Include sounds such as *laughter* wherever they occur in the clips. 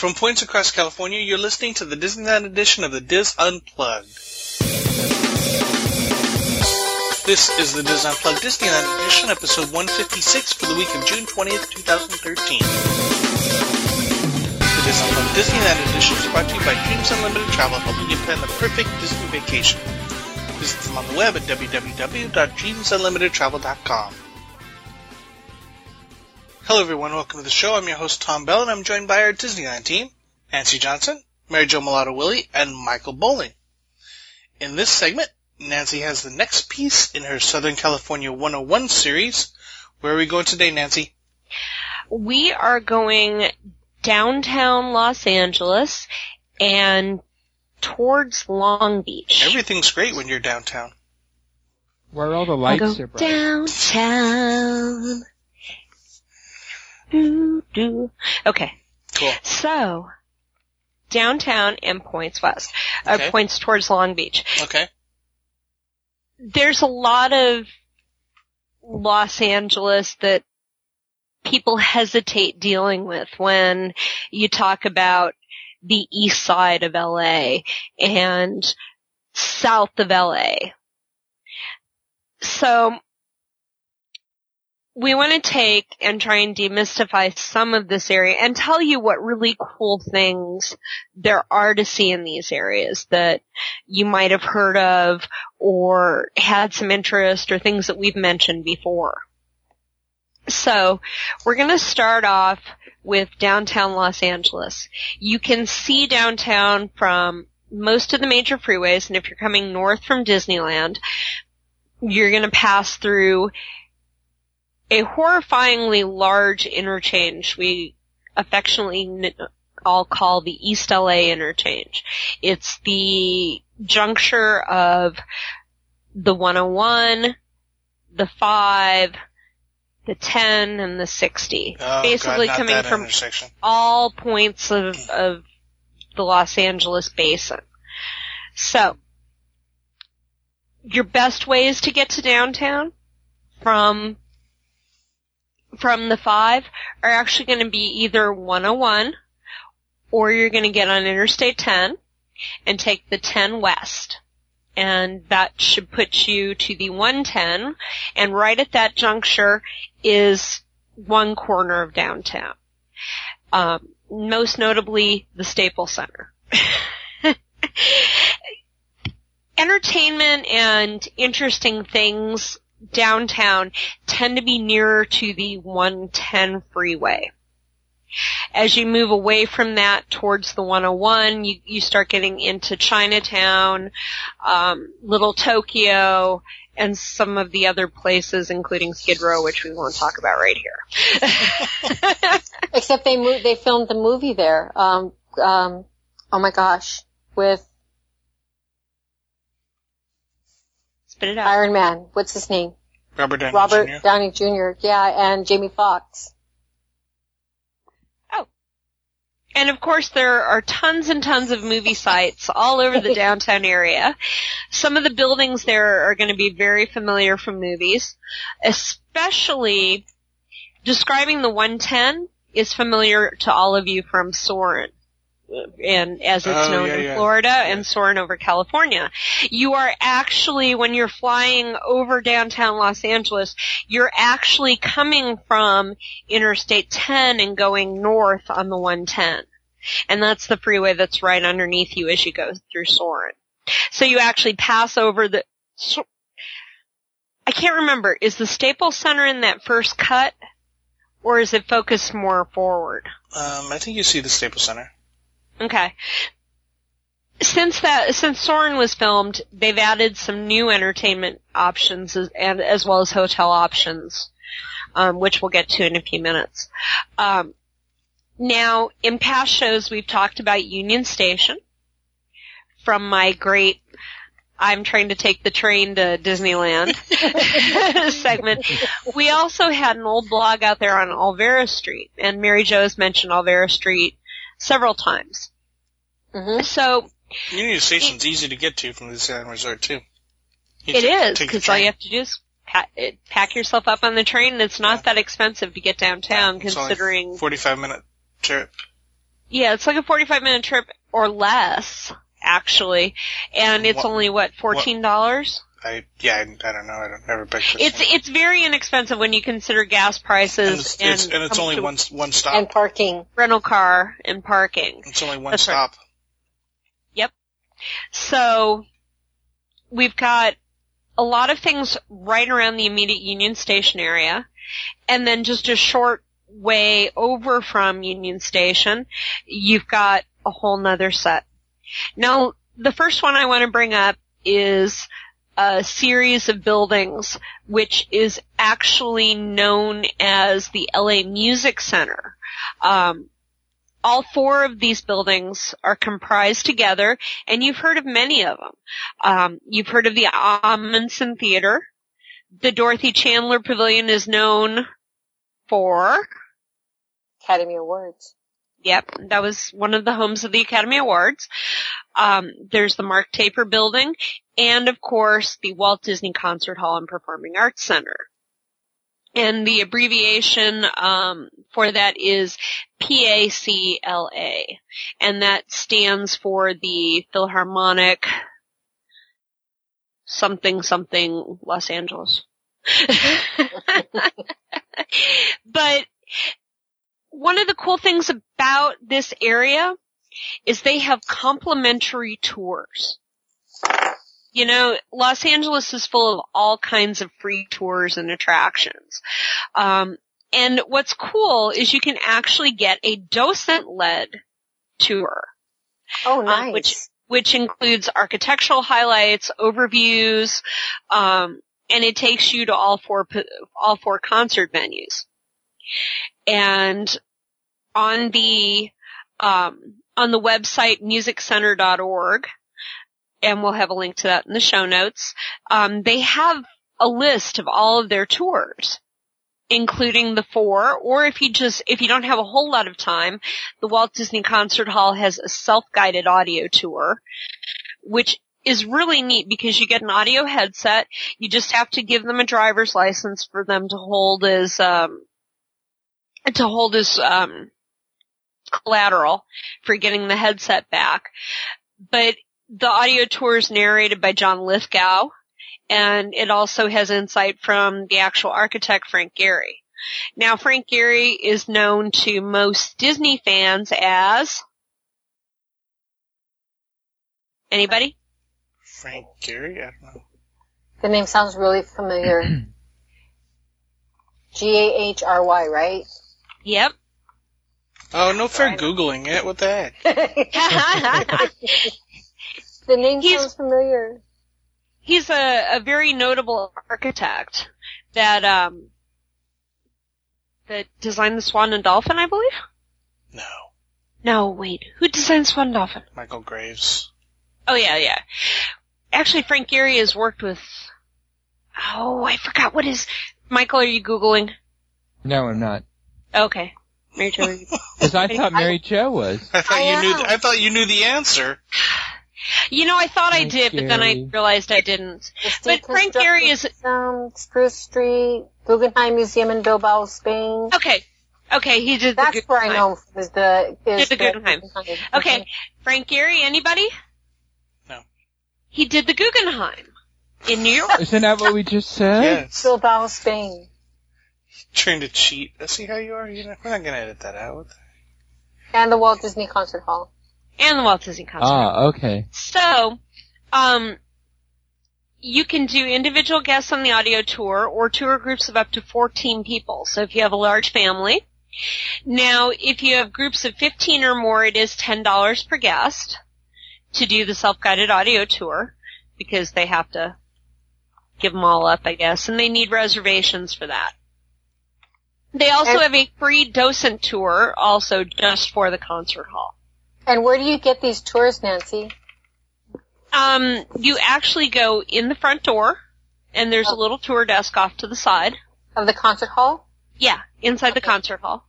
From points across California, you're listening to the Disneyland edition of the Dis Unplugged. This is the Dis Unplugged Disneyland edition, episode 156 for the week of June 20th, 2013. The Dis Unplugged Disneyland edition is brought to you by Dreams Unlimited Travel, helping you plan the perfect Disney vacation. Visit them on the web at www.dreamsunlimitedtravel.com. Hello everyone, welcome to the show. I'm your host Tom Bell and I'm joined by our Disneyland team, Nancy Johnson, Mary Jo Mulatto Willie, and Michael Bowling. In this segment, Nancy has the next piece in her Southern California 101 series. Where are we going today, Nancy? We are going downtown Los Angeles and towards Long Beach. Everything's great when you're downtown. Where all the I'll lights go are bright. downtown. Doo, doo. Okay, Cool. so downtown and points west, Okay. uh, points towards Long Beach. Okay. There's a lot of Los Angeles that people hesitate dealing with when you talk about the east side of LA and south of LA. So we want to take and try and demystify some of this area and tell you what really cool things there are to see in these areas that you might have heard of or had some interest or things that we've mentioned before. So we're going to start off with downtown Los Angeles. You can see downtown from most of the major freeways and if you're coming north from Disneyland, you're going to pass through a horrifyingly large interchange we affectionately all call the East LA interchange. It's the juncture of the 101, the 5, the 10, and the 60. Oh, Basically God, coming from all points of, of the Los Angeles basin. So, your best way is to get to downtown from from the five are actually going to be either 101 or you're going to get on Interstate 10 and take the 10 west. And that should put you to the 110 and right at that juncture is one corner of downtown. Um, most notably the Staples Center. *laughs* Entertainment and interesting things downtown tend to be nearer to the 110 freeway. As you move away from that towards the 101, you, you start getting into Chinatown, um, Little Tokyo, and some of the other places, including Skid Row, which we won't talk about right here. *laughs* Except they moved, they filmed the movie there. Um, um, oh my gosh, with Spit it out. Iron Man. What's his name? Robert Downey Robert Jr. Downey Jr. Yeah, and Jamie Foxx. Oh. And of course there are tons and tons of movie sites all over the *laughs* downtown area. Some of the buildings there are going to be very familiar from movies, especially describing the 110 is familiar to all of you from Soarin'. And as it's Oh, known yeah, in yeah. Florida and Soarin' over California. You are actually, when you're flying over downtown Los Angeles, you're actually coming from Interstate 10 and going north on the 110. And that's the freeway that's right underneath you as you go through Soarin'. So you actually pass over the, so- I can't remember, is the Staples Center in that first cut? Or is it focused more forward? Um, I think you see the Staples Center. Okay. Since that, since Soarin' was filmed, they've added some new entertainment options as, and as well as hotel options, um, which we'll get to in a few minutes. Um, now, in past shows, we've talked about Union Station from my great I'm trying to take the train to Disneyland *laughs* segment. We also had an old blog out there on Olvera Street, and Mary Jo has mentioned Olvera Street several times. hmm So Union Station's easy to get to from the Disneyland Resort too. You it ta- is because all you have to do is pack, pack yourself up on the train, and it's not that expensive to get downtown, It's only considering. forty-five minute trip. Yeah, it's like a 45 minute trip or less, actually. And it's What- only, what, $14? I yeah, I, I don't know. I don't never picked this. It's, one. it's very inexpensive when you consider gas prices and it's, it's, and it's only one one stop. And parking. rental car and parking. it's only one That's right. stop. So we've got a lot of things right around the immediate Union Station area, and then just a short way over from Union Station, you've got a whole nother set. Now, the first one I want to bring up is a series of buildings which is actually known as the LA Music Center. Um, all four of these buildings are comprised together, and you've heard of many of them. Um, you've heard of the Ahmanson Theater. The Dorothy Chandler Pavilion is known for, Academy Awards. Yep, that was one of the homes of the Academy Awards. Um, there's the Mark Taper Building, and of course the Walt Disney Concert Hall and Performing Arts Center. And the abbreviation um, for that is PACLA, and that stands for the Philharmonic something something Los Angeles. *laughs* but one of the cool things about this area is they have complimentary tours. You know, Los Angeles is full of all kinds of free tours and attractions. Um, and what's cool is you can actually get a docent-led tour Oh, Um, which which includes architectural highlights, overviews, um, and it takes you to all four all four concert venues. And on the um, on the website musiccenter.org, and we'll have a link to that in the show notes. Um, they have a list of all of their tours, including the four. Or if you just if you don't have a whole lot of time, the Walt Disney Concert Hall has a self-guided audio tour, which is really neat because you get an audio headset. You just have to give them a driver's license for them to hold as um, to hold as um, collateral for getting the headset back. But the audio tour is narrated by John Lithgow, and it also has insight from the actual architect Frank Gehry. Now, Frank Gehry is known to most Disney fans as anybody? Frank Gehry? I don't know. the name sounds really familiar. *clears throat* G-A-H-R-Y, right? Yep. Oh, no fair Right. googling it. What the heck? *laughs* the name He's- sounds familiar. He's a, a very notable architect that um that designed the Swan and Dolphin, I believe. No. No, wait, who designed Swan and Dolphin? Michael Graves. Oh yeah, yeah. Actually, Frank Gehry has worked with. Oh, I forgot what is. Michael, are you googling? No, I'm not. Okay, Mary Jo. Because *laughs* I thought Mary Jo was. I thought I you knew. am. I thought you knew the answer. You know, I thought I Frank did, but then I realized I didn't. But Frank Steve Gehry is um, Spruce Street, Guggenheim Museum in Bilbao, Spain. okay. Okay, he did the That's where I know him from, is the is Did the Guggenheim. Okay, Frank Gehry, anybody? No. He did the Guggenheim in New York. Isn't that what we just said? Yes. Bilbao, Spain. Trying to cheat. I see how you are. You know, we're not gonna edit that out. And the Walt Disney Concert Hall. and the Walt Disney Concert. Hall. Ah, okay. So, um, you can do individual guests on the audio tour or tour groups of up to 14 people. So if you have a large family. Now, if you have groups of 15 or more, it is $10 per guest to do the self-guided audio tour because they have to give them all up, I guess, and they need reservations for that. They also And- have a free docent tour also just for the concert hall. And where do you get these tours, Nancy? Um, you actually go in the front door, and there's a little tour desk off to the side. Of the concert hall? Yeah, inside the concert hall.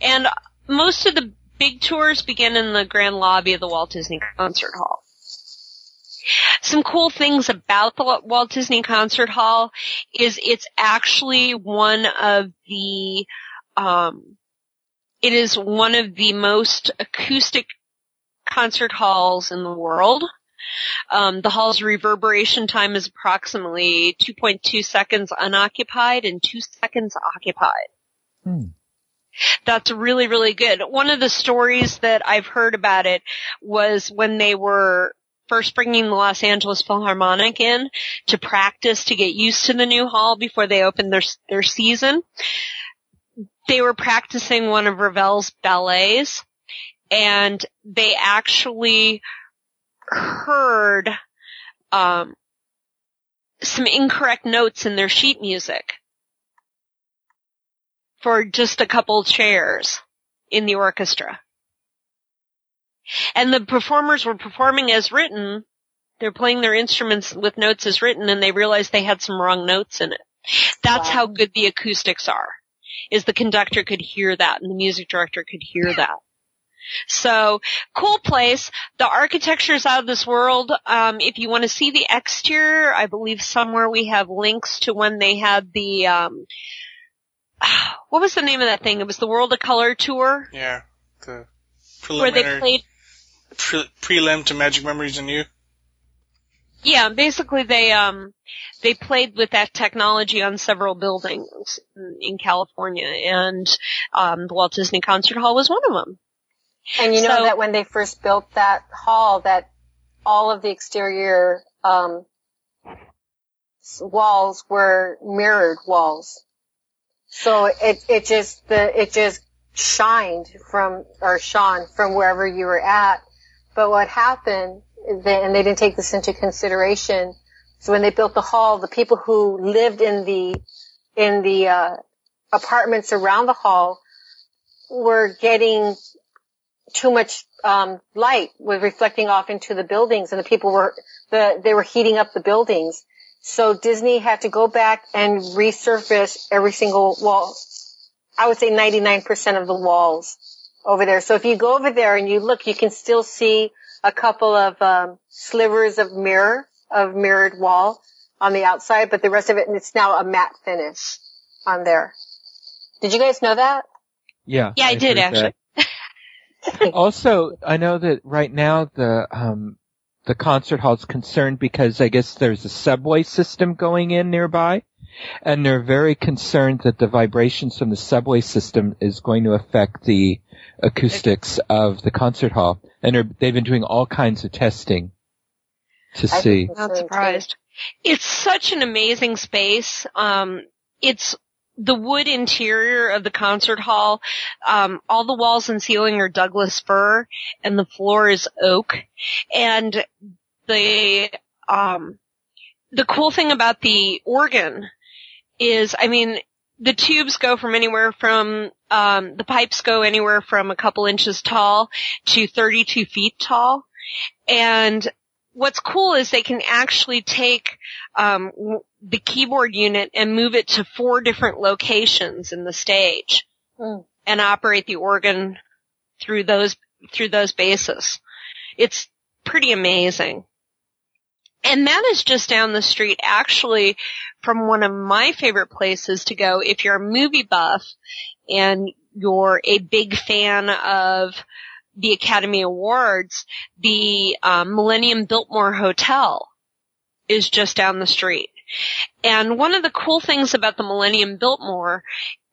And most of the big tours begin in the grand lobby of the Walt Disney Concert Hall. Some cool things about the Walt Disney Concert Hall is it's actually one of the um, it is one of the most acoustic concert halls in the world. Um, the hall's reverberation time is approximately 2.2 seconds unoccupied and 2 seconds occupied. Hmm. That's really, really good. One of the stories that I've heard about it was when they were first bringing the Los Angeles Philharmonic in to practice to get used to the new hall before they opened their their season. They were practicing one of Ravel's ballets and they actually heard um, some incorrect notes in their sheet music for just a couple chairs in the orchestra. And the performers were performing as written. They're playing their instruments with notes as written and they realized they had some wrong notes in it. That's Wow. how good the acoustics are. Is the conductor could hear that and the music director could hear that. So, cool place. The architecture is out of this world. Um, if you want to see the exterior, I believe somewhere we have links to when they had the, um, *sighs* what was the name of that thing? It was the World of Color tour Yeah. The where they played pre- prelim to Magic Memories and You. Yeah, basically they um they played with that technology on several buildings in, in California, and um the Walt Disney Concert Hall was one of them. And you know that when they first built that hall, that all of the exterior um, walls were mirrored walls. So it it just the it just shined from or shone from wherever you were at. But what happened, and they didn't take this into consideration. So when they built the hall, the people who lived in the in the uh, apartments around the hall were getting too much um, light was reflecting off into the buildings, and the people were the they were heating up the buildings. So Disney had to go back and resurface every single wall. I would say 99% of the walls over there. So if you go over there and you look, you can still see a couple of um, slivers of mirror of mirrored wall on the outside, but the rest of it, and it's now a matte finish on there. Did you guys know that? Yeah. Yeah, I did actually. *laughs* also, I know that right now the um the concert hall's concerned because I guess there's a subway system going in nearby, and they're very concerned that the vibrations from the subway system is going to affect the acoustics of the concert hall, and they're, they've been doing all kinds of testing to I see. think Not surprised. It's such an amazing space. Um, it's the wood interior of the concert hall. Um, all the walls and ceiling are Douglas fir, and the floor is oak. And the um, the cool thing about the organ is, I mean, the tubes go from anywhere from um, the pipes go anywhere from a couple inches tall to 32 feet tall, and what's cool is they can actually take um, the keyboard unit and move it to four different locations in the stage Mm. and operate the organ through those through those bases. It's pretty amazing. And that is just down the street actually from one of my favorite places to go if you're a movie buff and you're a big fan of the Academy Awards, the um, Millennium Biltmore Hotel is just down the street. And one of the cool things about the Millennium Biltmore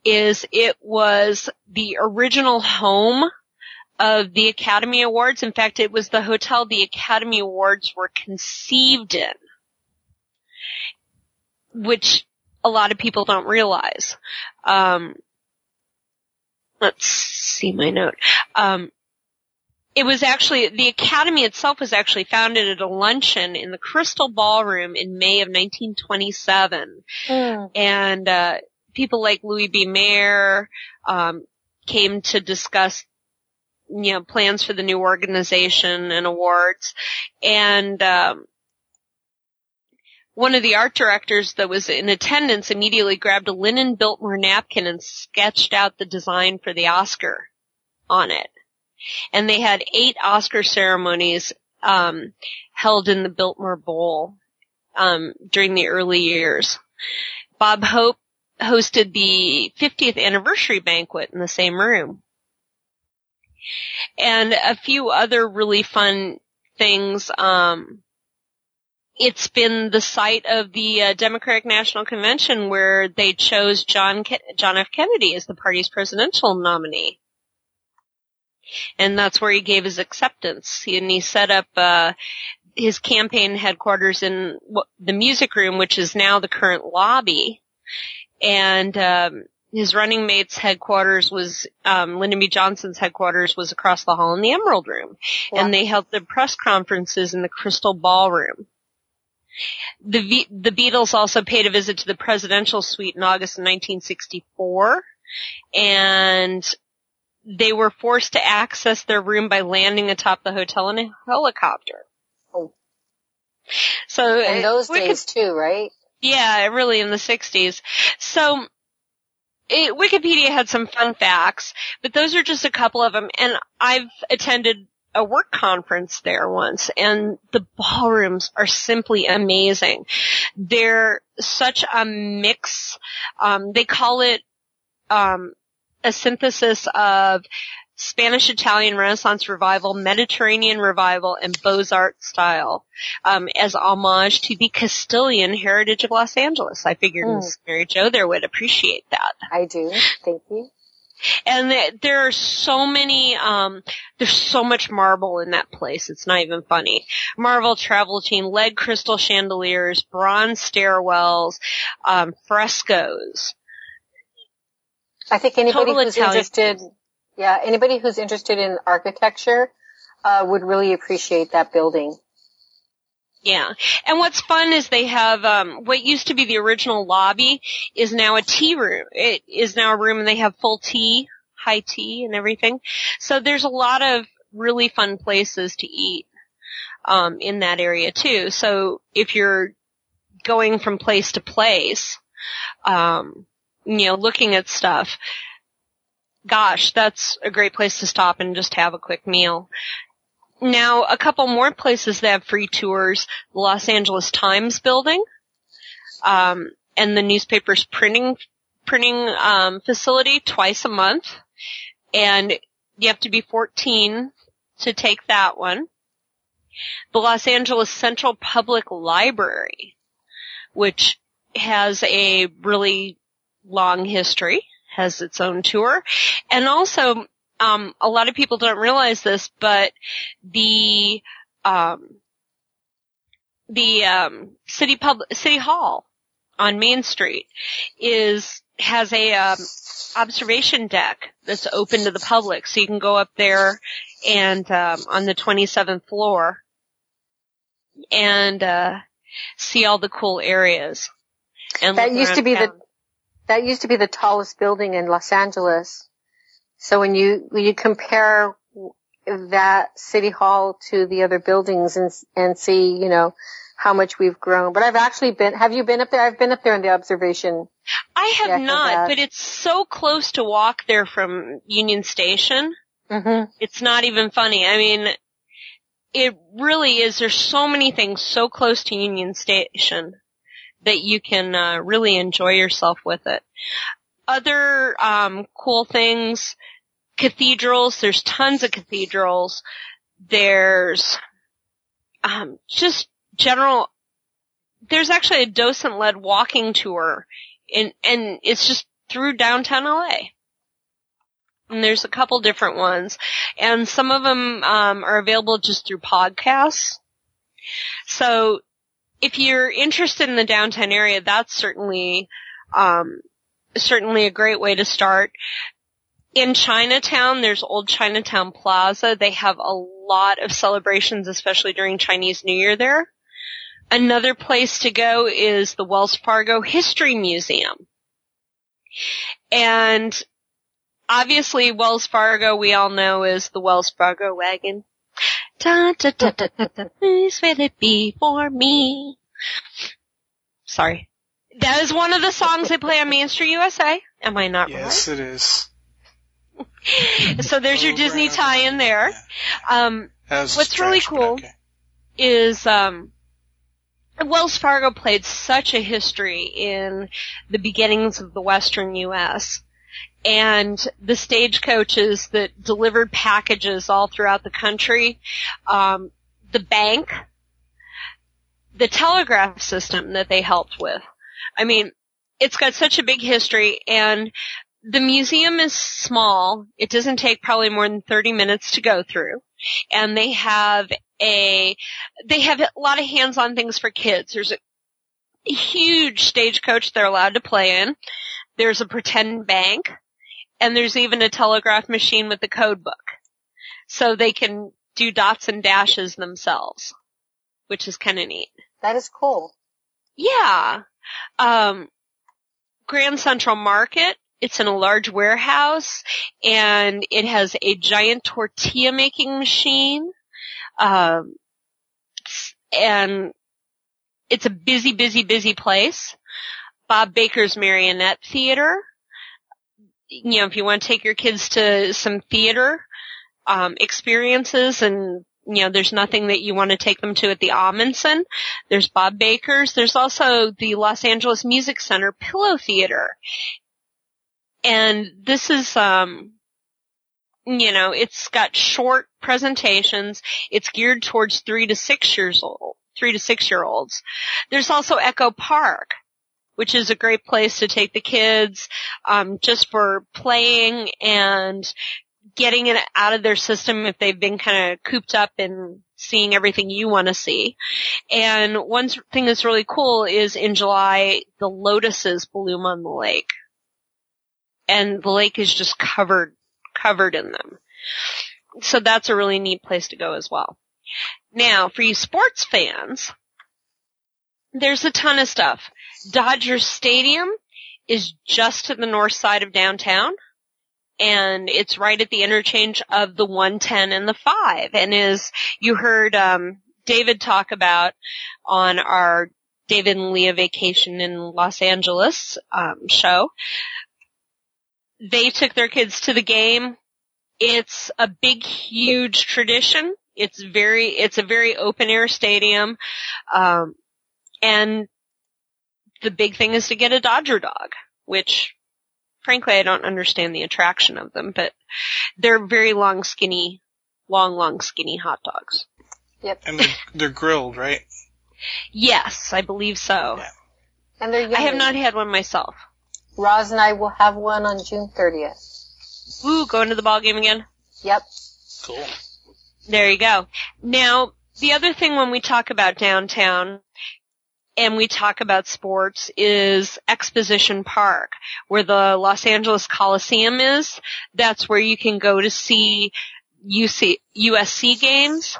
is it was the original home of the Academy Awards. In fact, it was the hotel the Academy Awards were conceived in, which a lot of people don't realize. Um, let's see my note. Um, it was actually the academy itself was actually founded at a luncheon in the Crystal Ballroom in May of 1927, Mm. and uh, people like Louis B. Mayer um, came to discuss, you know, plans for the new organization and awards, and um, one of the art directors that was in attendance immediately grabbed a linen Biltmore napkin and sketched out the design for the Oscar on it and they had eight Oscar ceremonies um, held in the Biltmore Bowl um, during the early years. Bob Hope hosted the 50th anniversary banquet in the same room. And a few other really fun things. Um, it's been the site of the uh, Democratic National Convention where they chose John Ke- John F. Kennedy as the party's presidential nominee, and that's where he gave his acceptance. He, and he set up uh, his campaign headquarters in the music room, which is now the current lobby, and um, his running mate's headquarters was um, Lyndon B. Johnson's headquarters was across the hall in the Emerald Room, and they held their press conferences in the Crystal Ballroom. The v- the Beatles also paid a visit to the presidential suite in August of 1964, and they were forced to access their room by landing atop the hotel in a helicopter. Oh. So In those we could- days too, right? yeah, really in the 60s. So, it, Wikipedia had some fun facts, but those are just a couple of them. And I've attended a work conference there once, and the ballrooms are simply amazing. They're such a mix. Um, they call it um, a synthesis of Spanish Italian Renaissance revival, Mediterranean revival, and Beaux-Arts style, um, as homage to the Castilian heritage of Los Angeles. I figured. Miss Mary Jo there would appreciate that. I do. Thank you. And there are so many, um, there's so much marble in that place. It's not even funny. Marble travertine, lead crystal chandeliers, bronze stairwells, um, frescoes. I think anybody Total who's Italian interested, yeah, anybody who's interested in architecture, uh, would really appreciate that building. Yeah. And what's fun is they have um what used to be the original lobby is now a tea room. It is now a room and they have full tea, high tea and everything. So there's a lot of really fun places to eat um in that area too. So if you're going from place to place, um you know, looking at stuff, gosh, that's a great place to stop and just have a quick meal. Now, a couple more places that have free tours, the Los Angeles Times building, um, and the newspaper's printing, printing, um, facility twice a month. And you have to be 14 to take that one. The Los Angeles Central Public Library, which has a really long history, has its own tour, and also um, a lot of people don't realize this, but the um, the um, city pub city hall on Main Street is has a um, observation deck that's open to the public, so you can go up there and um, on the 27th floor and uh, see all the cool areas. And That used to be the town. That used to be the tallest building in Los Angeles. So when you when you compare that city hall to the other buildings and and see, you know, how much we've grown. But I've actually been have you been up there? I've been up there in the observation. I have not, but it's so close to walk there from Union Station. Mhm. It's not even funny. I mean, it really is. There's so many things so close to Union Station that you can uh, really enjoy yourself with it. Other um, cool things, cathedrals. There's tons of cathedrals. There's um, just general. There's actually a docent-led walking tour, and and it's just through downtown LA. And there's a couple different ones, and some of them um, are available just through podcasts. So, if you're interested in the downtown area, that's certainly um, certainly a great way to start. In Chinatown, there's Old Chinatown Plaza. They have a lot of celebrations, especially during Chinese New Year there. Another place to go is the Wells Fargo History Museum. And obviously Wells Fargo we all know is the Wells Fargo wagon. Da, da, da, da, da, da, please will it be for me? Sorry. That is one of the songs they play on Main Street USA. Am I not Yes, it is. So there's your Disney tie-in there. Um, What's really cool- okay. is um Wells Fargo played such a history in the beginnings of the western US and the stagecoaches that delivered packages all throughout the country, um, the bank, the telegraph system that they helped with. I mean, it's got such a big history and the museum is small. It doesn't take probably more than 30 minutes to go through. And they have a, they have a lot of hands-on things for kids. There's a huge stagecoach they're allowed to play in. There's a pretend bank. And there's even a telegraph machine with a code book. So they can do dots and dashes themselves, which is kind of neat. That is cool. Yeah. Um, Grand Central Market it's in a large warehouse and it has a giant tortilla making machine. Um, and it's a busy, busy, busy place. Bob Baker's Marionette Theater. You know, if you want to take your kids to some theater, um, experiences and you know, there's nothing that you want to take them to at the Ahmanson. There's Bob Baker's. There's also the Los Angeles Music Center Pillow Theater. And this is, um, you know, it's got short presentations. It's geared towards three to six years old, three to six year olds. There's also Echo Park, which is a great place to take the kids, um, just for playing and getting it out of their system if they've been kind of cooped up in seeing everything you want to see. And one thing that's really cool is in July, the lotuses bloom on the lake and the lake is just covered, covered in them. So that's a really neat place to go as well. Now, for you sports fans, there's a ton of stuff. Dodger Stadium is just to the north side of downtown and it's right at the interchange of the 110 and the 5 and as you heard um, David talk about on our David and Leah vacation in Los Angeles um, show they took their kids to the game. It's a big, huge tradition. It's very, it's a very open air stadium. Um, and the big thing is to get a Dodger dog, which frankly I don't understand the attraction of them, but they're very long, skinny, long, long, skinny hot dogs. Yep. And they're, they're grilled, right? Yes, I believe so. Yeah. And they're yummy. I have not had one myself. Roz and I will have one on June 30th. Ooh, going to the ball game again? Yep. Cool. There you go. Now, the other thing when we talk about downtown and we talk about sports is Exposition Park, where the Los Angeles Coliseum is. That's where you can go to see UC, USC games.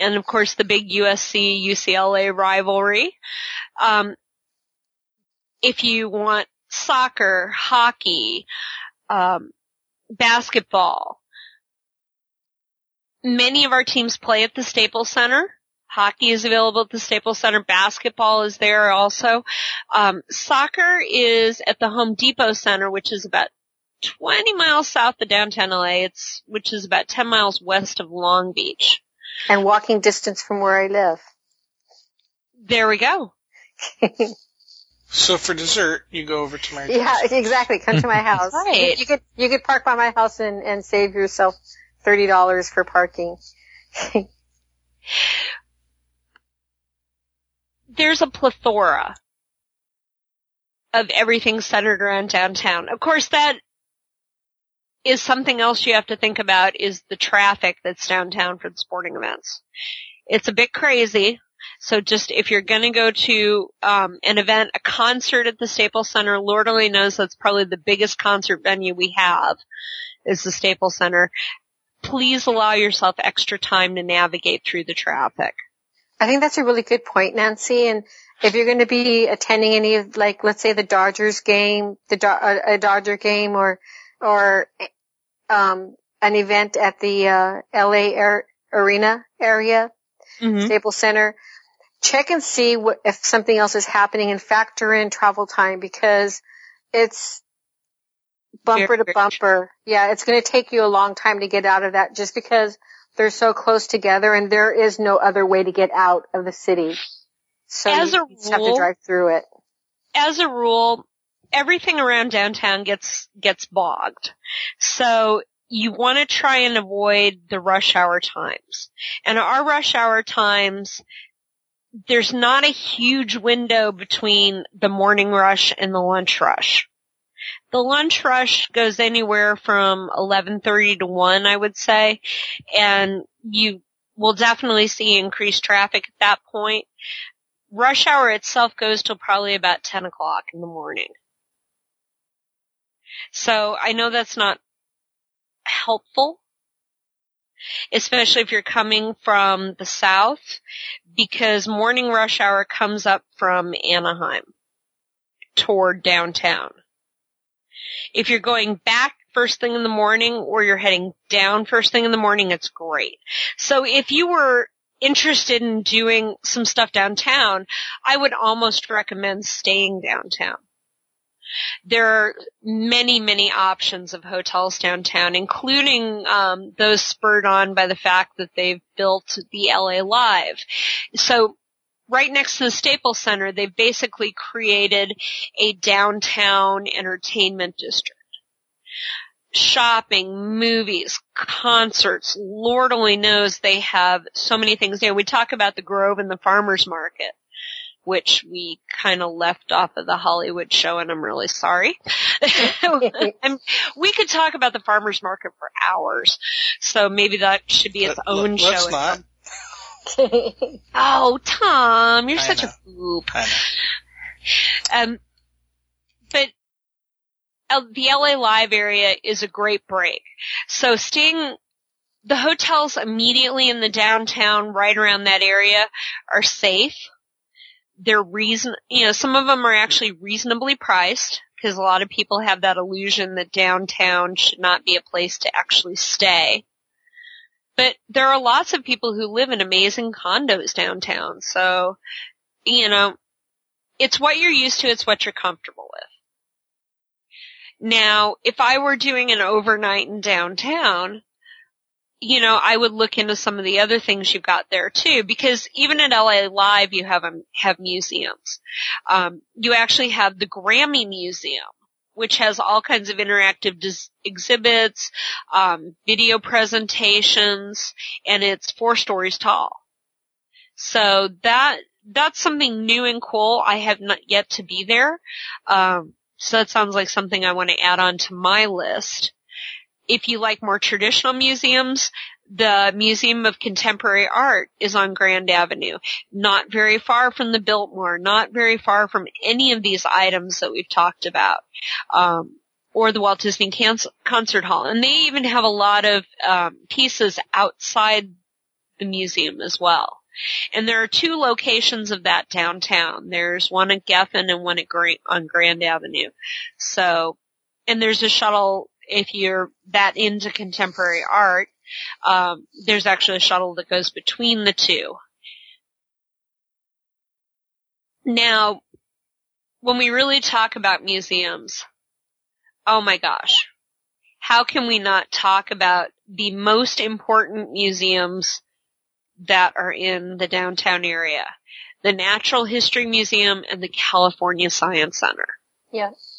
And of course the big USC UCLA rivalry. Um, if you want soccer, hockey, um, basketball. Many of our teams play at the Staples Center. Hockey is available at the Staples Center. Basketball is there also. Um, soccer is at the Home Depot Center, which is about 20 miles south of downtown LA. It's which is about 10 miles west of Long Beach. And walking distance from where I live. There we go. *laughs* So for dessert, you go over to my Yeah, exactly. Come to my *laughs* house. Right. You, you could you could park by my house and, and save yourself thirty dollars for parking. *laughs* There's a plethora of everything centered around downtown. Of course, that is something else you have to think about is the traffic that's downtown for the sporting events. It's a bit crazy. So just if you're going to go to um, an event, a concert at the Staples Center, Lord only knows that's probably the biggest concert venue we have is the Staples Center. Please allow yourself extra time to navigate through the traffic. I think that's a really good point, Nancy. And if you're going to be attending any of, like, let's say the Dodgers game, the Do- a Dodger game, or or um, an event at the uh, LA Air- Arena area, Mm-hmm. Staples Center, check and see what, if something else is happening and factor in travel time because it's bumper to bumper. Yeah, it's going to take you a long time to get out of that just because they're so close together and there is no other way to get out of the city. So As you a just have to drive through it. As a rule, everything around downtown gets gets bogged. So you want to try and avoid the rush hour times. And our rush hour times there's not a huge window between the morning rush and the lunch rush. The lunch rush goes anywhere from 11:30 to 1, I would say, and you will definitely see increased traffic at that point. Rush hour itself goes till probably about 10 o'clock in the morning. So I know that's not helpful, especially if you're coming from the south, because morning rush hour comes up from Anaheim toward downtown. If you're going back first thing in the morning or you're heading down first thing in the morning, it's great. So if you were interested in doing some stuff downtown, I would almost recommend staying downtown. There are many, many options of hotels downtown, including um, those spurred on by the fact that they've built the LA Live. So right next to the Staples Center, they've basically created a downtown entertainment district shopping, movies, concerts. Lord only knows they have so many things. You know, we talk about the Grove and the Farmers Market, which we kind of left off of the Hollywood show, and I'm really sorry. *laughs* and we could talk about the Farmers Market for hours, so maybe that should be its own Let, show. Let's not. *laughs* oh, Tom, you're I such know. a know. *sighs* Um, but uh, the LA Live area is a great break. So staying, the hotels immediately in the downtown, right around that area, are safe. They're reason, you know, some of them are actually reasonably priced because a lot of people have that illusion that downtown should not be a place to actually stay. But there are lots of people who live in amazing condos downtown, so, you know, it's what you're used to, it's what you're comfortable with. Now, if I were doing an overnight in downtown, you know, I would look into some of the other things you've got there too, because even at LA Live, you have um, have museums. Um, you actually have the Grammy Museum, which has all kinds of interactive dis- exhibits, um, video presentations, and it's four stories tall. So that that's something new and cool. I have not yet to be there. Um, so that sounds like something I want to add on to my list. If you like more traditional museums, the Museum of Contemporary Art is on Grand Avenue, not very far from the Biltmore, not very far from any of these items that we've talked about, um, or the Walt Disney Can- Concert Hall. And they even have a lot of um, pieces outside the museum as well. And there are two locations of that downtown. There's one at Geffen and one at on Grand Avenue. So, and there's a shuttle if you're that into contemporary art. Um, there's actually a shuttle that goes between the two. Now, when we really talk about museums, oh my gosh, how can we not talk about the most important museums that are in the downtown area? The Natural History Museum and the California Science Center. Yes.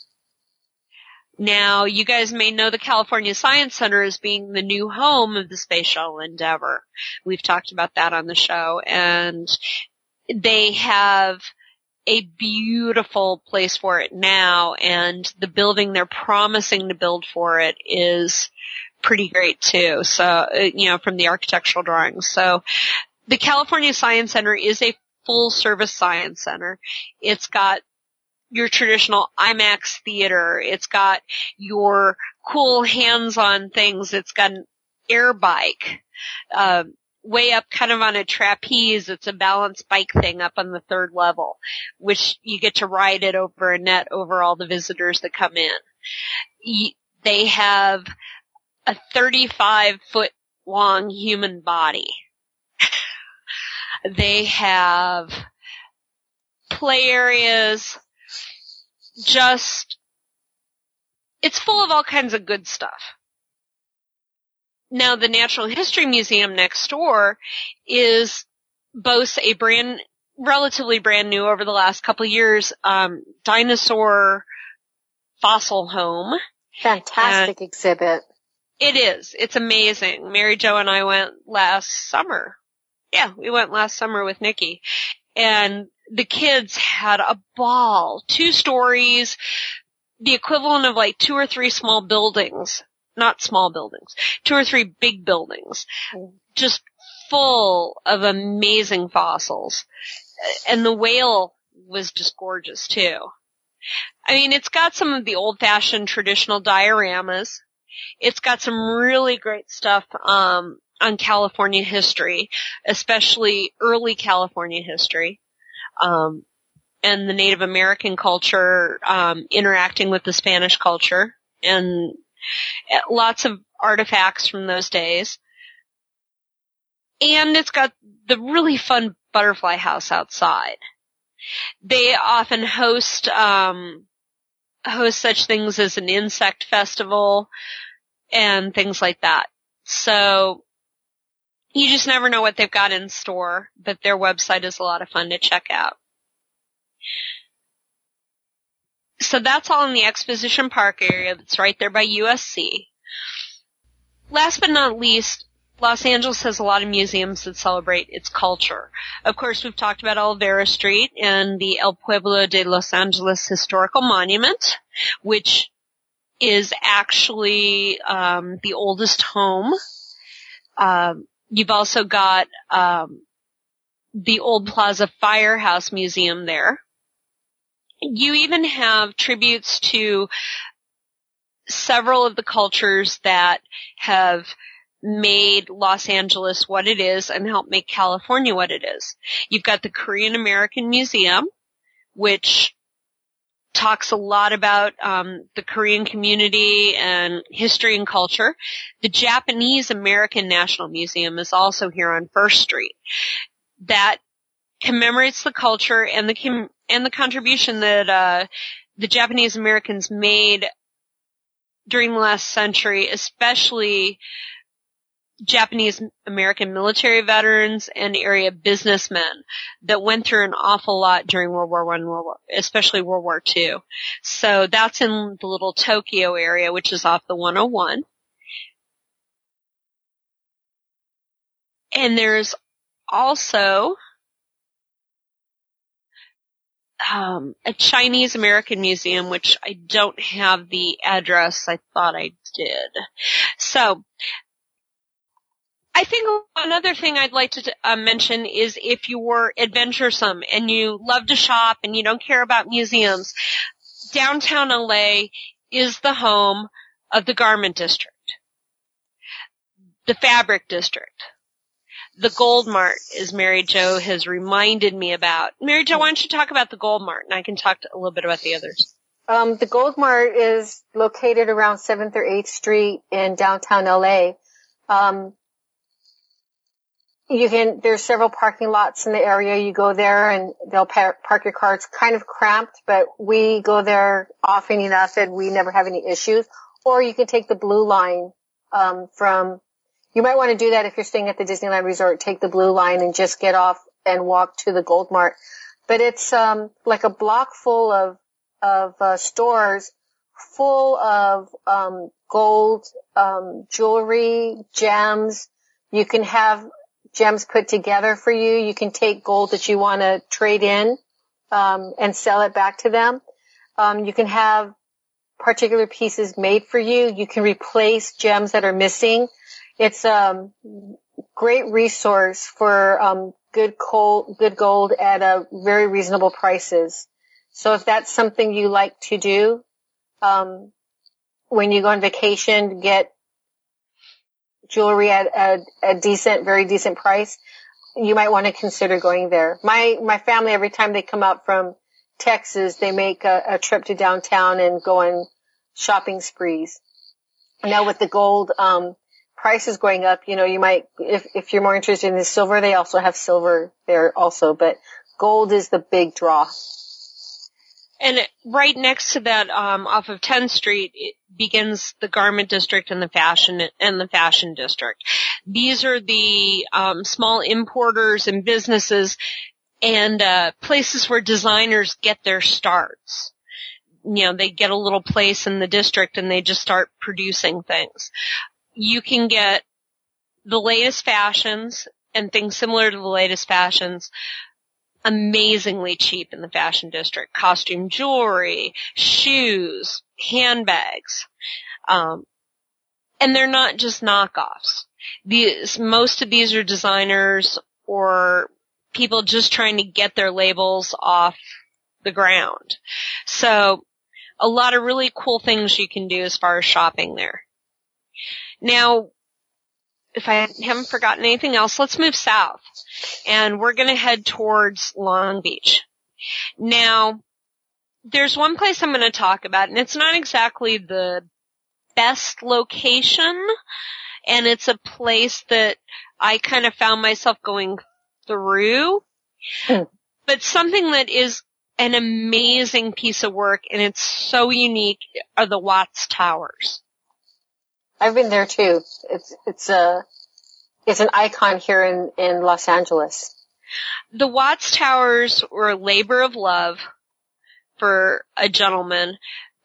Now, you guys may know the California Science Center as being the new home of the Space Shuttle Endeavour. We've talked about that on the show, and they have a beautiful place for it now, and the building they're promising to build for it is pretty great too. So, uh, you know, from the architectural drawings. So, the California Science Center is a full service science center. It's got your traditional IMAX theater. It's got your cool hands-on things. It's got an air bike, uh, way up kind of on a trapeze. It's a balance bike thing up on the third level, which you get to ride it over a net over all the visitors that come in. They have a 35 foot long human body. *laughs* they have play areas, just, it's full of all kinds of good stuff. Now the Natural History Museum next door is boasts a brand, relatively brand new over the last couple of years, um, dinosaur fossil home. Fantastic exhibit. It is. It's amazing. Mary Jo and I went last summer. Yeah, we went last summer with Nikki. And the kids had a ball. Two stories, the equivalent of like two or three small buildings. Not small buildings. Two or three big buildings. Just full of amazing fossils. And the whale was just gorgeous too. I mean, it's got some of the old fashioned traditional dioramas. It's got some really great stuff, um, on California history, especially early California history, um, and the Native American culture, um, interacting with the Spanish culture and lots of artifacts from those days. And it's got the really fun butterfly house outside. They often host, um, host such things as an insect festival and things like that. So you just never know what they've got in store, but their website is a lot of fun to check out. So that's all in the Exposition Park area that's right there by USC. Last but not least, Los Angeles has a lot of museums that celebrate its culture. Of course, we've talked about Olvera Street and the El Pueblo de Los Angeles Historical Monument, which is actually um, the oldest home. Um, you've also got um, the Old Plaza Firehouse Museum there. You even have tributes to several of the cultures that have made Los Angeles what it is and helped make California what it is. You've got the Korean American Museum, which talks a lot about um, the Korean community and history and culture. The Japanese American National Museum is also here on First Street. That commemorates the culture and the com- and the contribution that uh, the Japanese Americans made during the last century, especially Japanese American military veterans and area businessmen that went through an awful lot during World War One, World War, especially World War Two. So that's in the little Tokyo area, which is off the 101. And there's also um, a Chinese American museum, which I don't have the address. I thought I did. So I think another thing I'd like to uh, mention is if you were adventuresome and you love to shop and you don't care about museums, downtown LA is the home of the garment district, the fabric district, the Gold Mart, as Mary Jo has reminded me about. Mary Jo, why don't you talk about the Gold Mart and I can talk a little bit about the others. Um, the Gold Mart is located around 7th or 8th Street in downtown LA. Um, you can, there's several parking lots in the area. You go there and they'll par- park your car. It's kind of cramped, but we go there often enough that we never have any issues. Or you can take the blue line, um, from, you might want to do that if you're staying at the Disneyland Resort, take the blue line and just get off and walk to the Gold Mart. But it's, um, like a block full of, of, uh, stores full of, um, gold, um, jewelry, gems. You can have gems put together for you. You can take gold that you want to trade in um, and sell it back to them. Um, you can have particular pieces made for you. You can replace gems that are missing. It's a um, great resource for um, good gold, good gold at a very reasonable prices. So if that's something you like to do, um, when you go on vacation, get jewelry at a, a decent, very decent price, you might want to consider going there. My, my family, every time they come out from Texas, they make a, a trip to downtown and go on shopping sprees. Now with the gold, um, prices going up, you know, you might, if, if you're more interested in the silver, they also have silver there also, but gold is the big draw. And right next to that, um, off of 10th Street, it begins the garment district and the fashion and the fashion district. These are the um, small importers and businesses and uh, places where designers get their starts. you know, they get a little place in the district and they just start producing things. You can get the latest fashions and things similar to the latest fashions amazingly cheap in the fashion district. Costume jewelry, shoes, handbags. Um, and they're not just knockoffs. These, most of these are designers or people just trying to get their labels off the ground. So a lot of really cool things you can do as far as shopping there. Now, if I haven't forgotten anything else, let's move south. And we're going to head towards Long Beach. Now, there's one place I'm going to talk about, and it's not exactly the best location, and it's a place that I kind of found myself going through, Hmm. but something that is an amazing piece of work, and it's so unique, are the Watts Towers. I've been there too. It's it's a it's an icon here in in Los Angeles. The Watts Towers were a labor of love for a gentleman.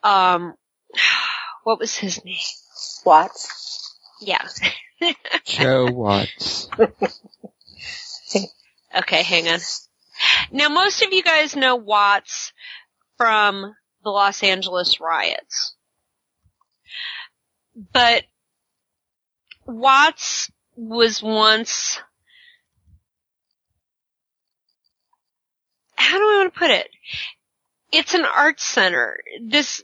Um, *sighs* what was his name? Watts. Yeah. *laughs* Joe Watts. Okay, hang on. Now, most of you guys know Watts from the Los Angeles riots. But Watts was once, how do I want to put it? It's an art center. This,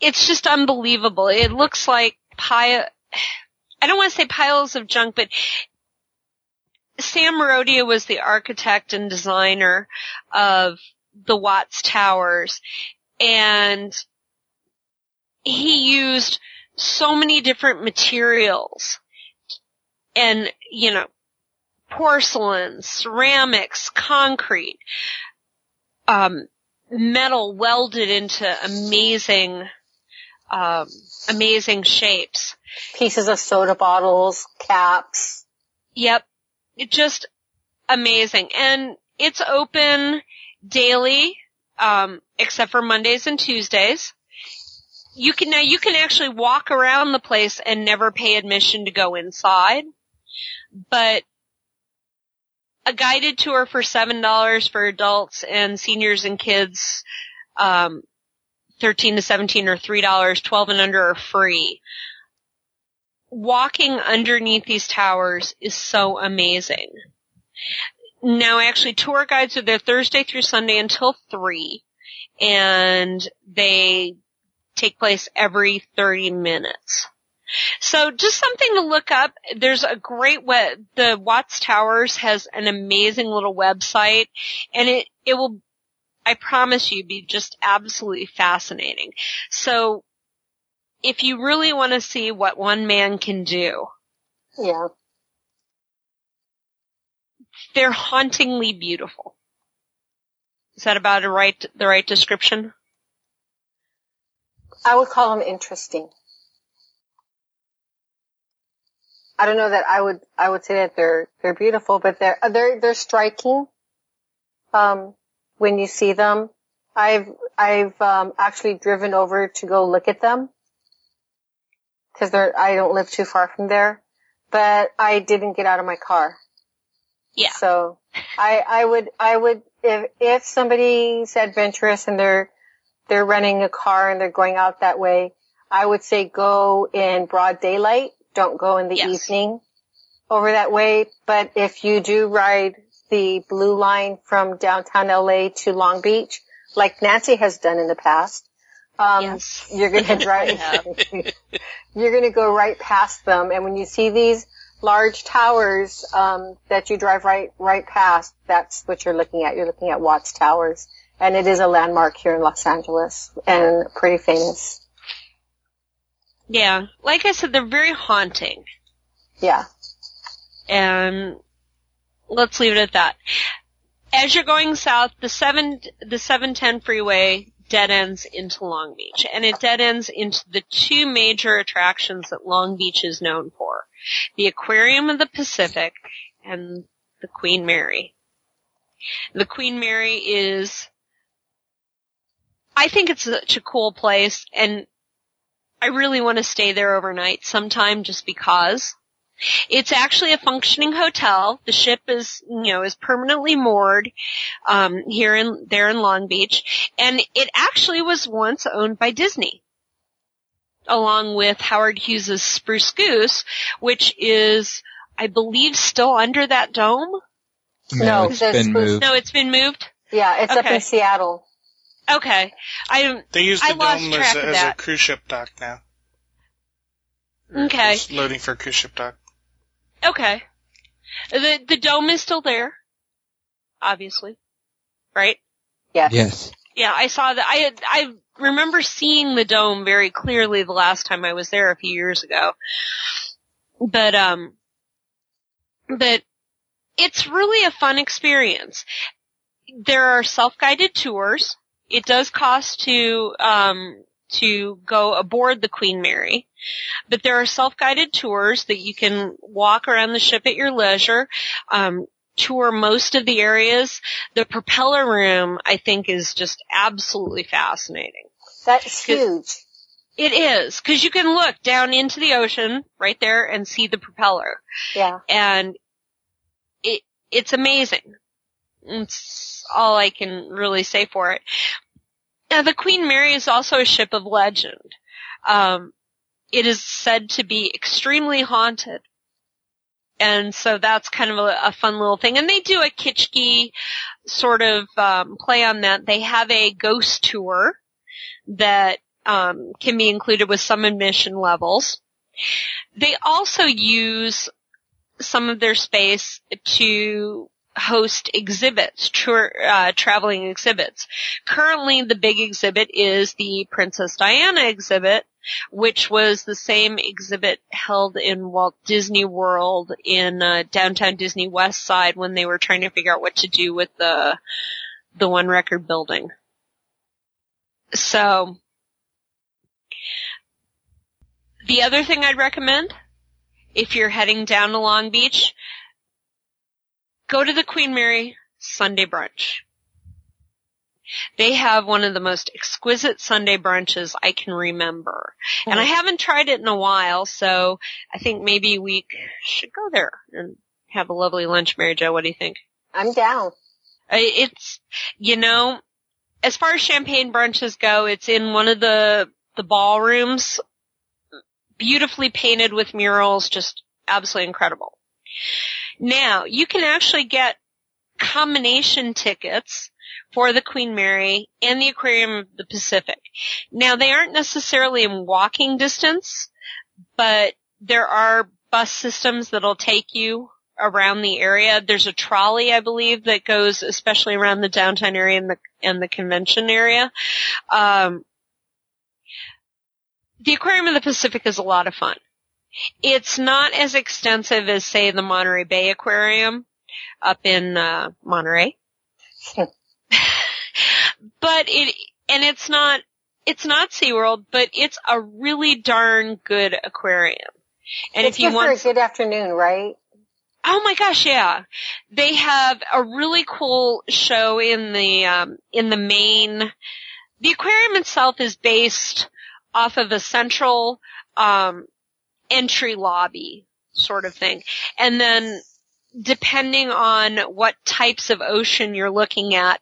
it's just unbelievable. It looks like pile, I don't want to say piles of junk, but Simon Rodia was the architect and designer of the Watts Towers and he used so many different materials and, you know, porcelain, ceramics, concrete, um, metal welded into amazing, um, amazing shapes. Pieces of soda bottles, caps. Yep. It just amazing. And it's open daily, um, except for Mondays and Tuesdays. You can, now you can actually walk around the place and never pay admission to go inside. But a guided tour for seven dollars for adults and seniors and kids, um, thirteen to seventeen or three dollars, twelve and under are free walking underneath these towers is so amazing. Now actually tour guides are there Thursday through Sunday until 3 and they take place every 30 minutes. So just something to look up. There's a great web, the Watts Towers has an amazing little website and it, it will, I promise you, be just absolutely fascinating. So if you really want to see what one man can do, Yeah. they're hauntingly beautiful. Is that about a right, the right description? I would call them interesting. I don't know that I would I would say that they're they're beautiful, but they're they're they're striking. Um, when you see them, I've I've um, actually driven over to go look at them because they're I don't live too far from there, but I didn't get out of my car. Yeah. So I I would I would if if somebody's adventurous and they're they're renting a car and they're going out that way, I would say go in broad daylight. Don't go in the Yes. evening over that way. But if you do ride the blue line from downtown LA to Long Beach, like Nancy has done in the past, um, Yes. you're gonna *laughs* drive, *laughs* you're gonna go right past them. And when you see these large towers, um, that you drive right, right past, that's what you're looking at. You're looking at Watts Towers. And it is a landmark here in Los Angeles and pretty famous. Yeah. Like I said, they're very haunting. Yeah. And let's leave it at that. As you're going south, the seven, the 710 freeway dead ends into Long Beach. And it dead ends into the two major attractions that Long Beach is known for. The Aquarium of the Pacific and the Queen Mary. The Queen Mary is, I think it's such a cool place and I really want to stay there overnight sometime just because. It's actually a functioning hotel. The ship is, you know, is permanently moored, um, here in, there in Long Beach. And it actually was once owned by Disney. Along with Howard Hughes' Spruce Goose, which is, I believe, still under that dome. No, it's there's been moved. No, it's been moved. Yeah, it's up in Seattle. Okay. I They use the lost dome as, a, as a cruise ship dock now. Okay. It's loading for a cruise ship dock. okay. The the dome is still there. Obviously. Right? Yes. Yes. Yeah, I saw that. I I remember seeing the dome very clearly the last time I was there a few years ago. But um but it's really a fun experience. There are self-guided tours. It does cost to um to go aboard the Queen Mary. But there are self-guided tours that you can walk around the ship at your leisure. Um tour most of the areas. The propeller room, I think, is just absolutely fascinating. That's huge. It is, because you can look down into the ocean right there and see the propeller. Yeah. And it, it's amazing. It's all I can really say for it. Now, the Queen Mary is also a ship of legend. Um, it is said to be extremely haunted. And so that's kind of a, a fun little thing. And they do a kitschy sort of um, play on that. They have a ghost tour that um, can be included with some admission levels. They also use some of their space to host exhibits, tour, uh, traveling exhibits. Currently, the big exhibit is the Princess Diana exhibit, which was the same exhibit held in Walt Disney World in uh, downtown Disney West Side when they were trying to figure out what to do with the the one record building. So, the other thing I'd recommend, if you're heading down to Long Beach, go to the Queen Mary Sunday brunch. They have one of the most exquisite Sunday brunches I can remember. And I hmm. haven't tried it in a while, so I think maybe we should go there and have a lovely lunch, Mary Jo. What do you think? I'm down. It's, you know, as far as champagne brunches go, it's in one of the, the ballrooms, beautifully painted with murals, just absolutely incredible. Now, you can actually get combination tickets for the Queen Mary and the Aquarium of the Pacific. Now, they aren't necessarily in walking distance, but there are bus systems that'll take you around the area. There's a trolley, I believe, that goes especially around the downtown area and the and the convention area. Um, the Aquarium of the Pacific is a lot of fun. It's not as extensive as, say, the Monterey Bay Aquarium up in uh, Monterey, *laughs* but it and it's not it's not SeaWorld, but it's a really darn good aquarium. And it's if you want for a good afternoon, right? Oh my gosh, yeah. They have a really cool show in the um in the main the aquarium itself is based off of a central um entry lobby sort of thing. And then depending on what types of ocean you're looking at,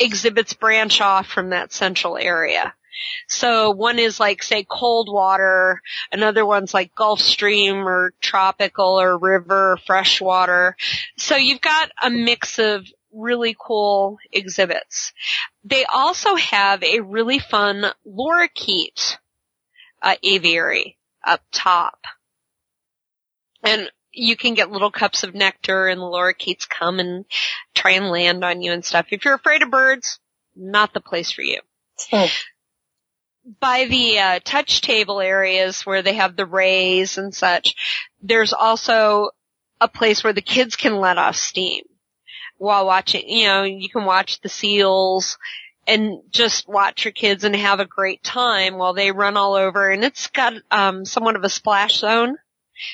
exhibits branch off from that central area. So one is like say cold water, another one's like Gulf Stream or tropical or river, freshwater. So you've got a mix of really cool exhibits. They also have a really fun lorikeet uh, aviary up top. And you can get little cups of nectar and the lorikeets come and try and land on you and stuff. If you're afraid of birds, not the place for you by the uh, touch table areas where they have the rays and such, there's also a place where the kids can let off steam while watching. You know, you can watch the seals and just watch your kids and have a great time while they run all over. And it's got um, somewhat of a splash zone,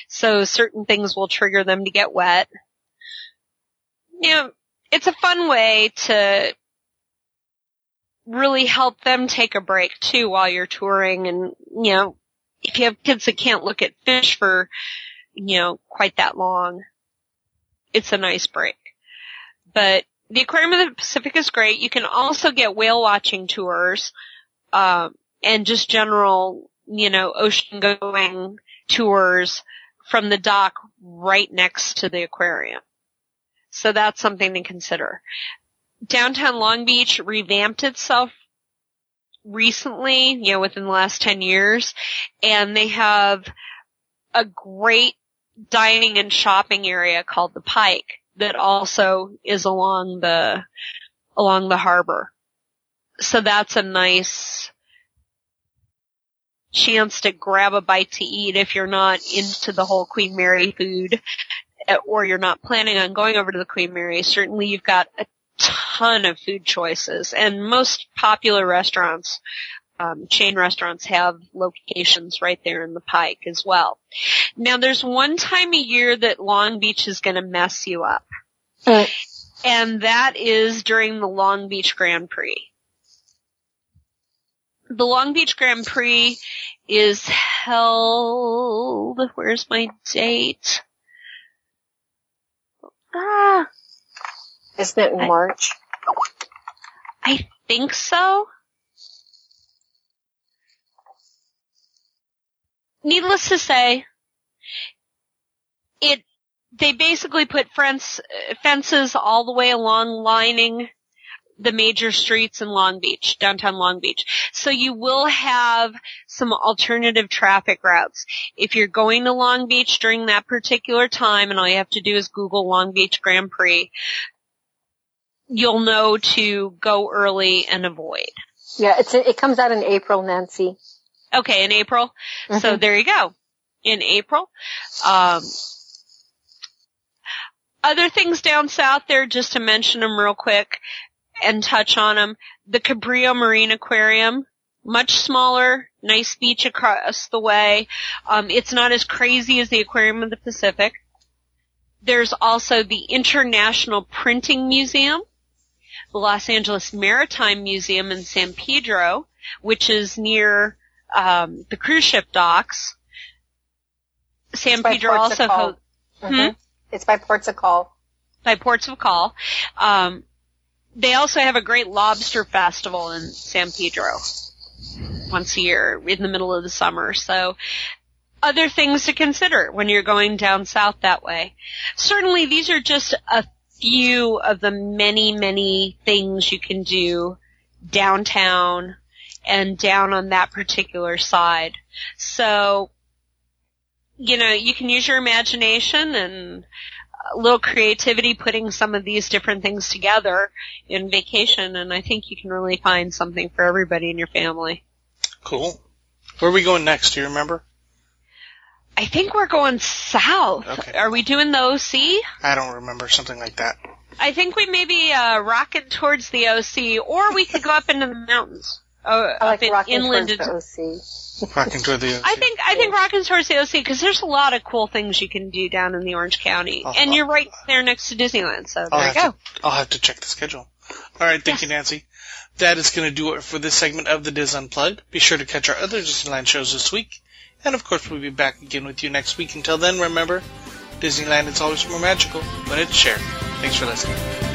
so certain things will trigger them to get wet. You know, it's a fun way to really help them take a break too while you're touring and, you know, if you have kids that can't look at fish for, you know, quite that long, it's a nice break. But the Aquarium of the Pacific is great. You can also get whale watching tours, um, and just general, you know, ocean going tours from the dock right next to the aquarium. So that's something to consider. Downtown Long Beach revamped itself recently, you know, within the last 10 years, and they have a great dining and shopping area called the Pike that also is along the, along the harbor. So that's a nice chance to grab a bite to eat if you're not into the whole Queen Mary food eh, or you're not planning on going over to the Queen Mary. Certainly you've got a ton of food choices and most popular restaurants um, chain restaurants have locations right there in the Pike as well. Now, there's one time a year that Long Beach is going to mess you up, and that is during the Long Beach Grand Prix. The Long Beach Grand Prix is held. Where's my date? Ah, Isn't it in I- March? I think so. Needless to say, it they basically put fence, fences all the way along lining the major streets in Long Beach, downtown Long Beach. So you will have some alternative traffic routes. If you're going to Long Beach during that particular time, and all you have to do is Google Long Beach Grand Prix, you'll know to go early and avoid. Yeah, it's it comes out in April, Nancy. Okay, in April. So Mhm. there you go. In April. Um, other things down south there, just to mention them real quick and touch on them. The Cabrillo Marine Aquarium, much smaller, nice beach across the way. Um, it's not as crazy as the Aquarium of the Pacific. There's also the International Printing Museum, the Los Angeles Maritime Museum in San Pedro, which is near um, the cruise ship docks. San Pedro also of Call. ho- Mhm. It's by Ports of Call. by Ports of Call. Um, they also have a great lobster festival in San Pedro once a year in the middle of the summer. So other things to consider when you're going down south that way. Certainly these are just a few of the many, many things you can do downtown and down on that particular side. So, you know, you can use your imagination and a little creativity putting some of these different things together in vacation and I think you can really find something for everybody in your family. Cool. Where are we going next? Do you remember? I think we're going south. Okay. Are we doing the OC? I don't remember something like that. I think we may be uh, rocking towards the OC, or we could go up into the mountains. Uh, I like up in rocking inland. towards the OC. Rocking toward the. OC. I think I think rocking towards the OC because there's a lot of cool things you can do down in the Orange County, Oh, and oh. you're right there next to Disneyland. So I'll there you go. to. I'll have to check the schedule. All right, thank you, Nancy. That is going to do it for this segment of the DIS Unplugged. Be sure to catch our other Disneyland shows this week, and of course, we'll be back again with you next week. Until then, remember, Disneyland is always more magical when it's shared. Thanks for listening.